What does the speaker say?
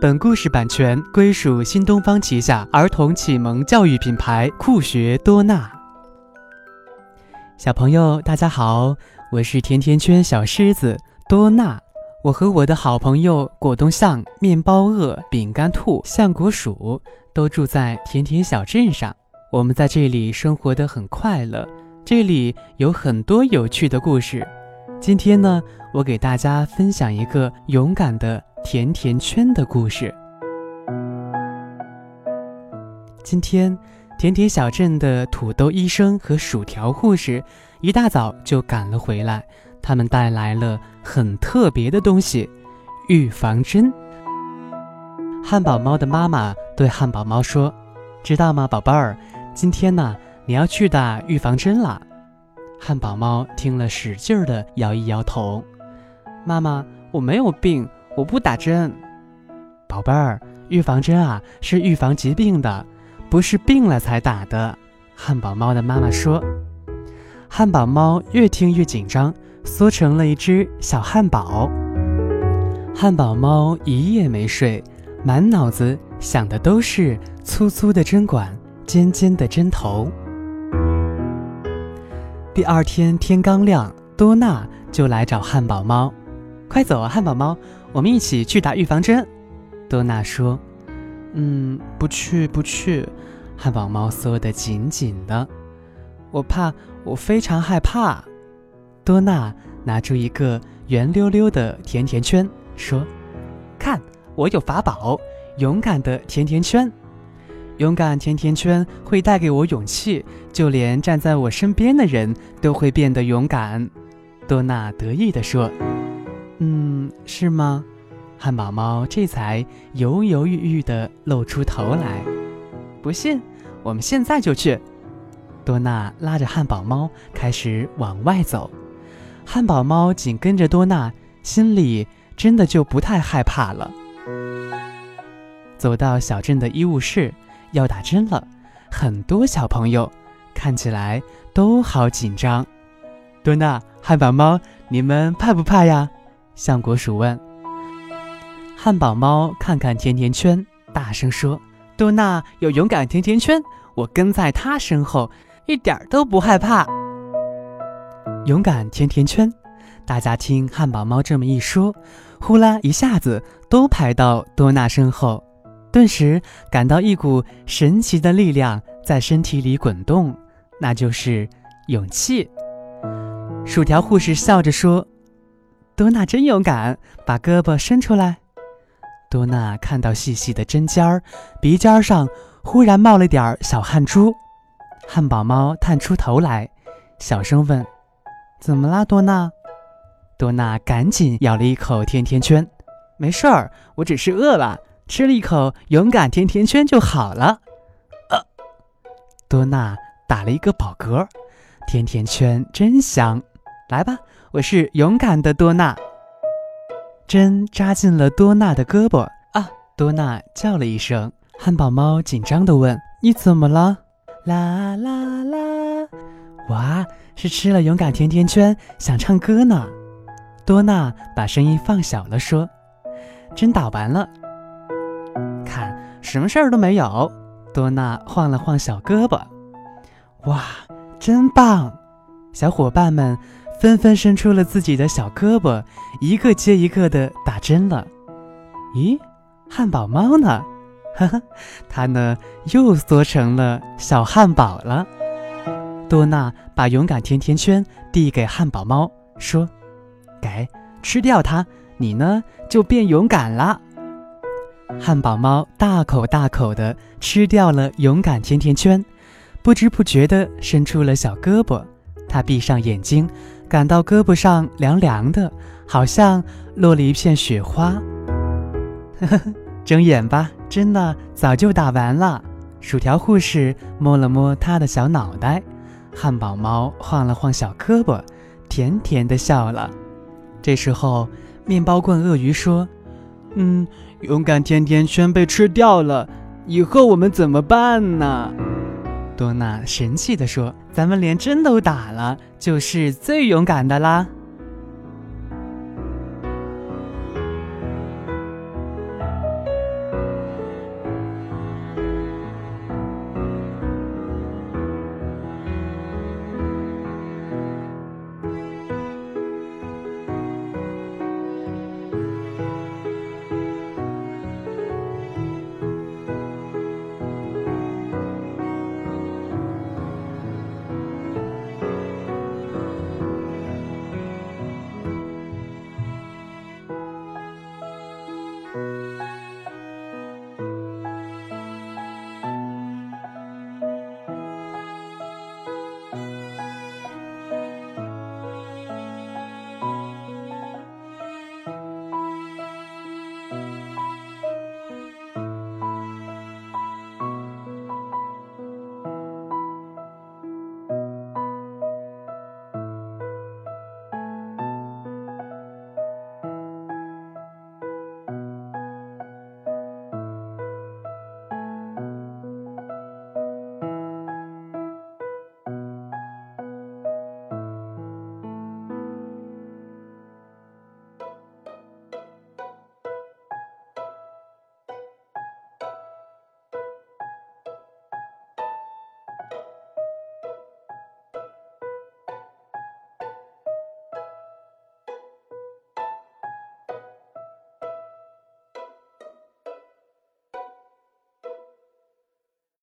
本故事版权归属新东方旗下儿童启蒙教育品牌酷学多纳。小朋友，大家好，我是甜甜圈小狮子多纳。我和我的好朋友果冻象、面包鳄、饼干兔、橡果鼠都住在甜甜小镇上。我们在这里生活的很快乐，这里有很多有趣的故事。今天呢，我给大家分享一个勇敢的甜甜圈的故事。今天，甜甜小镇的土豆医生和薯条护士一大早就赶了回来，他们带来了很特别的东西——预防针。汉堡猫的妈妈对汉堡猫说：“知道吗，宝贝儿？”今天呢，你要去打预防针了。汉堡猫听了，使劲儿的摇一摇头。妈妈，我没有病，我不打针。宝贝儿，预防针啊，是预防疾病的，不是病了才打的。汉堡猫的妈妈说。汉堡猫越听越紧张，缩成了一只小汉堡。汉堡猫一夜没睡，满脑子想的都是粗粗的针管。尖尖的针头。第二天天刚亮，多娜就来找汉堡猫：“快走啊，汉堡猫，我们一起去打预防针。”多娜说：“嗯，不去，不去。”汉堡猫缩得紧紧的，我怕，我非常害怕。多娜拿出一个圆溜溜的甜甜圈，说：“看，我有法宝，勇敢的甜甜圈。”勇敢甜甜圈会带给我勇气，就连站在我身边的人都会变得勇敢。多娜得意地说：“嗯，是吗？”汉堡猫这才犹犹豫豫地露出头来。不信，我们现在就去。多娜拉着汉堡猫开始往外走，汉堡猫紧跟着多娜，心里真的就不太害怕了。走到小镇的医务室。要打针了，很多小朋友看起来都好紧张。多娜、汉堡猫，你们怕不怕呀？橡果鼠问。汉堡猫看看甜甜圈，大声说：“多娜有勇敢甜甜圈，我跟在她身后，一点都不害怕。”勇敢甜甜圈，大家听汉堡猫这么一说，呼啦一下子都排到多娜身后。顿时感到一股神奇的力量在身体里滚动，那就是勇气。薯条护士笑着说：“多娜真勇敢，把胳膊伸出来。”多娜看到细细的针尖儿，鼻尖上忽然冒了点小汗珠。汉堡猫探出头来，小声问：“怎么啦，多娜？”多娜赶紧咬了一口甜甜圈：“没事儿，我只是饿了。”吃了一口勇敢甜甜圈就好了。呃，多娜打了一个饱嗝，甜甜圈真香。来吧，我是勇敢的多娜。针扎进了多娜的胳膊啊！多娜叫了一声。汉堡猫紧张地问：“你怎么了？”啦啦啦！哇，是吃了勇敢甜甜圈想唱歌呢。多娜把声音放小了说：“针打完了。”看什么事儿都没有，多娜晃了晃小胳膊。哇，真棒！小伙伴们纷纷伸出了自己的小胳膊，一个接一个的打针了。咦，汉堡猫呢？哈哈，它呢又缩成了小汉堡了。多娜把勇敢甜甜圈递给汉堡猫，说：“给，吃掉它，你呢就变勇敢了。”汉堡猫大口大口地吃掉了勇敢甜甜圈，不知不觉地伸出了小胳膊。它闭上眼睛，感到胳膊上凉凉的，好像落了一片雪花。睁眼吧，真的早就打完了。薯条护士摸了摸它的小脑袋，汉堡猫晃了晃小胳膊，甜甜地笑了。这时候，面包棍鳄鱼说：“嗯。”勇敢甜甜圈被吃掉了，以后我们怎么办呢？多娜神气地说：“咱们连针都打了，就是最勇敢的啦。”